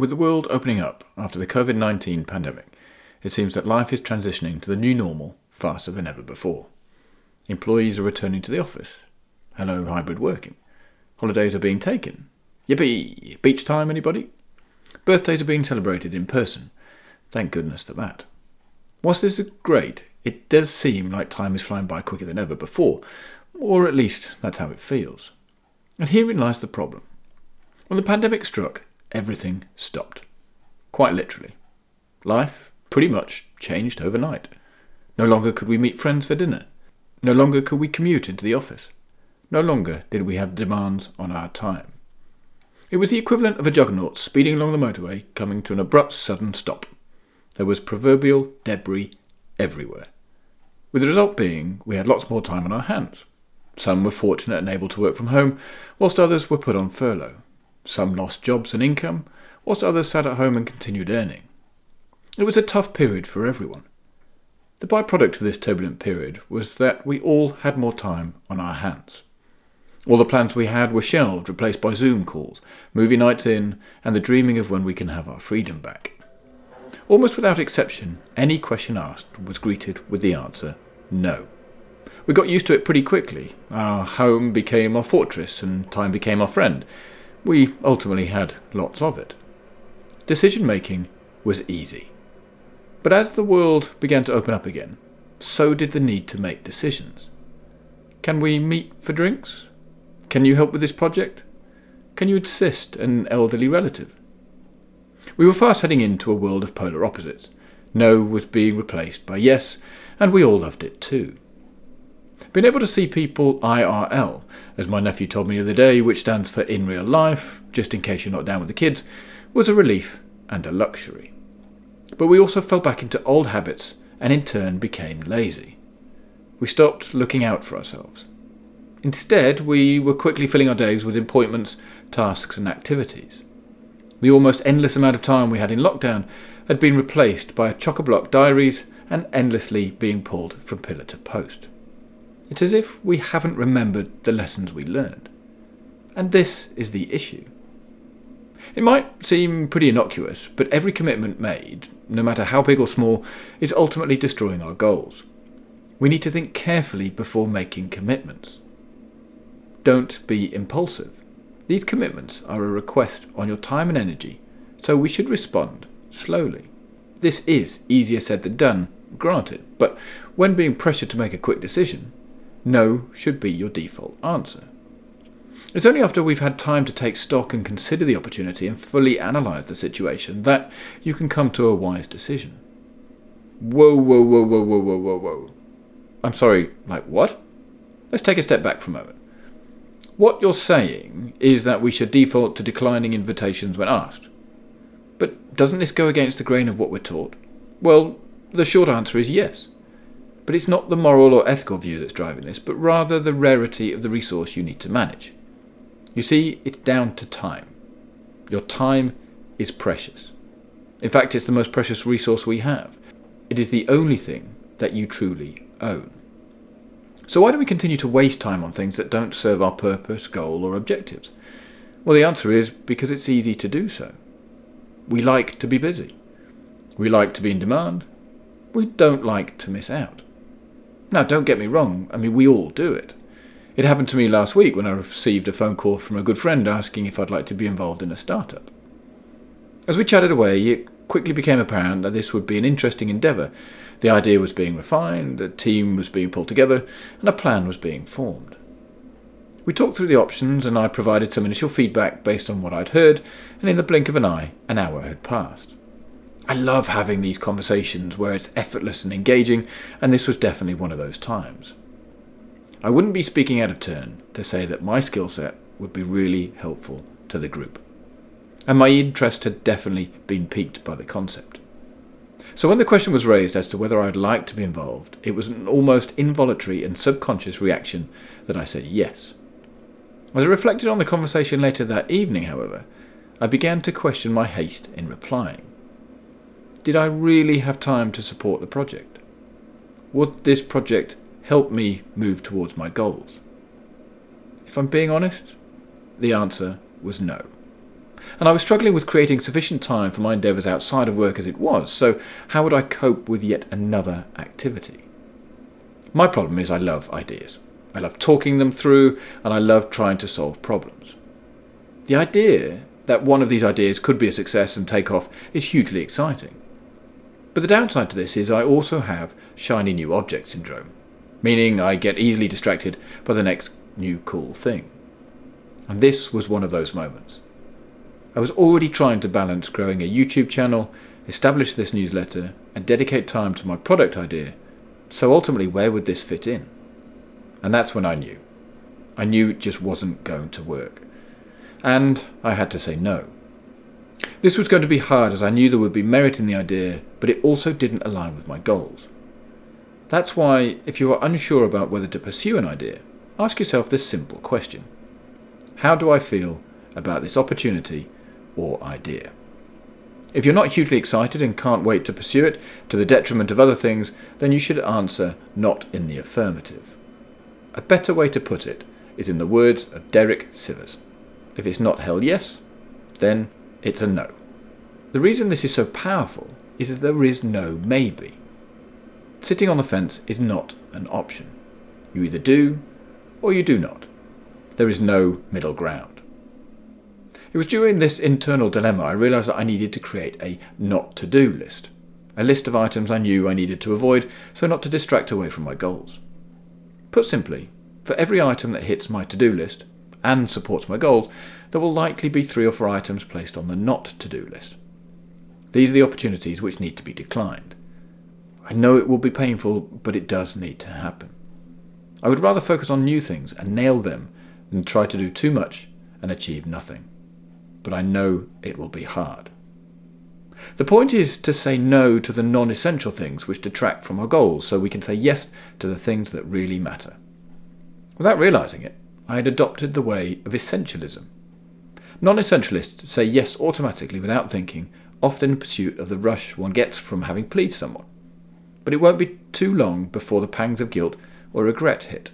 With the world opening up after the COVID 19 pandemic, it seems that life is transitioning to the new normal faster than ever before. Employees are returning to the office. Hello, hybrid working. Holidays are being taken. Yippee! Beach time, anybody? Birthdays are being celebrated in person. Thank goodness for that. Whilst this is great, it does seem like time is flying by quicker than ever before, or at least that's how it feels. And herein lies the problem. When the pandemic struck, everything stopped. Quite literally. Life pretty much changed overnight. No longer could we meet friends for dinner. No longer could we commute into the office. No longer did we have demands on our time. It was the equivalent of a juggernaut speeding along the motorway coming to an abrupt sudden stop. There was proverbial debris everywhere. With the result being we had lots more time on our hands. Some were fortunate and able to work from home, whilst others were put on furlough. Some lost jobs and income, whilst others sat at home and continued earning. It was a tough period for everyone. The byproduct of this turbulent period was that we all had more time on our hands. All the plans we had were shelved, replaced by Zoom calls, movie nights in, and the dreaming of when we can have our freedom back. Almost without exception, any question asked was greeted with the answer no. We got used to it pretty quickly. Our home became our fortress, and time became our friend. We ultimately had lots of it. Decision making was easy. But as the world began to open up again, so did the need to make decisions. Can we meet for drinks? Can you help with this project? Can you assist an elderly relative? We were fast heading into a world of polar opposites. No was being replaced by yes, and we all loved it too. Being able to see people IRL, as my nephew told me the other day, which stands for in real life, just in case you're not down with the kids, was a relief and a luxury. But we also fell back into old habits and in turn became lazy. We stopped looking out for ourselves. Instead, we were quickly filling our days with appointments, tasks, and activities. The almost endless amount of time we had in lockdown had been replaced by chock a block diaries and endlessly being pulled from pillar to post. It's as if we haven't remembered the lessons we learned. And this is the issue. It might seem pretty innocuous, but every commitment made, no matter how big or small, is ultimately destroying our goals. We need to think carefully before making commitments. Don't be impulsive. These commitments are a request on your time and energy, so we should respond slowly. This is easier said than done, granted, but when being pressured to make a quick decision, no should be your default answer. It's only after we've had time to take stock and consider the opportunity and fully analyse the situation that you can come to a wise decision. Whoa, whoa, whoa, whoa, whoa, whoa, whoa, whoa. I'm sorry, like what? Let's take a step back for a moment. What you're saying is that we should default to declining invitations when asked. But doesn't this go against the grain of what we're taught? Well, the short answer is yes. But it's not the moral or ethical view that's driving this, but rather the rarity of the resource you need to manage. You see, it's down to time. Your time is precious. In fact, it's the most precious resource we have. It is the only thing that you truly own. So, why do we continue to waste time on things that don't serve our purpose, goal, or objectives? Well, the answer is because it's easy to do so. We like to be busy. We like to be in demand. We don't like to miss out. Now, don't get me wrong, I mean, we all do it. It happened to me last week when I received a phone call from a good friend asking if I'd like to be involved in a startup. As we chatted away, it quickly became apparent that this would be an interesting endeavour. The idea was being refined, a team was being pulled together, and a plan was being formed. We talked through the options, and I provided some initial feedback based on what I'd heard, and in the blink of an eye, an hour had passed. I love having these conversations where it's effortless and engaging, and this was definitely one of those times. I wouldn't be speaking out of turn to say that my skill set would be really helpful to the group. And my interest had definitely been piqued by the concept. So when the question was raised as to whether I'd like to be involved, it was an almost involuntary and subconscious reaction that I said yes. As I reflected on the conversation later that evening, however, I began to question my haste in replying. Did I really have time to support the project? Would this project help me move towards my goals? If I'm being honest, the answer was no. And I was struggling with creating sufficient time for my endeavours outside of work as it was, so how would I cope with yet another activity? My problem is I love ideas. I love talking them through, and I love trying to solve problems. The idea that one of these ideas could be a success and take off is hugely exciting. But the downside to this is I also have shiny new object syndrome, meaning I get easily distracted by the next new cool thing. And this was one of those moments. I was already trying to balance growing a YouTube channel, establish this newsletter, and dedicate time to my product idea. So ultimately, where would this fit in? And that's when I knew. I knew it just wasn't going to work. And I had to say no. This was going to be hard as I knew there would be merit in the idea, but it also didn't align with my goals. That's why, if you are unsure about whether to pursue an idea, ask yourself this simple question How do I feel about this opportunity or idea? If you're not hugely excited and can't wait to pursue it to the detriment of other things, then you should answer not in the affirmative. A better way to put it is in the words of Derek Sivers. If it's not hell yes, then it's a no. The reason this is so powerful is that there is no maybe. Sitting on the fence is not an option. You either do or you do not. There is no middle ground. It was during this internal dilemma I realised that I needed to create a not to do list, a list of items I knew I needed to avoid so not to distract away from my goals. Put simply, for every item that hits my to do list and supports my goals, there will likely be three or four items placed on the not to do list. These are the opportunities which need to be declined. I know it will be painful, but it does need to happen. I would rather focus on new things and nail them than try to do too much and achieve nothing. But I know it will be hard. The point is to say no to the non essential things which detract from our goals so we can say yes to the things that really matter. Without realizing it, I had adopted the way of essentialism. Non essentialists say yes automatically without thinking, often in pursuit of the rush one gets from having pleased someone. But it won't be too long before the pangs of guilt or regret hit.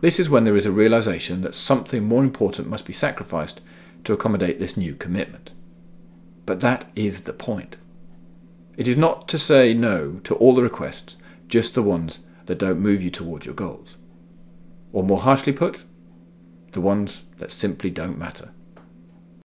This is when there is a realization that something more important must be sacrificed to accommodate this new commitment. But that is the point. It is not to say no to all the requests, just the ones that don't move you towards your goals. Or more harshly put, the ones that simply don't matter.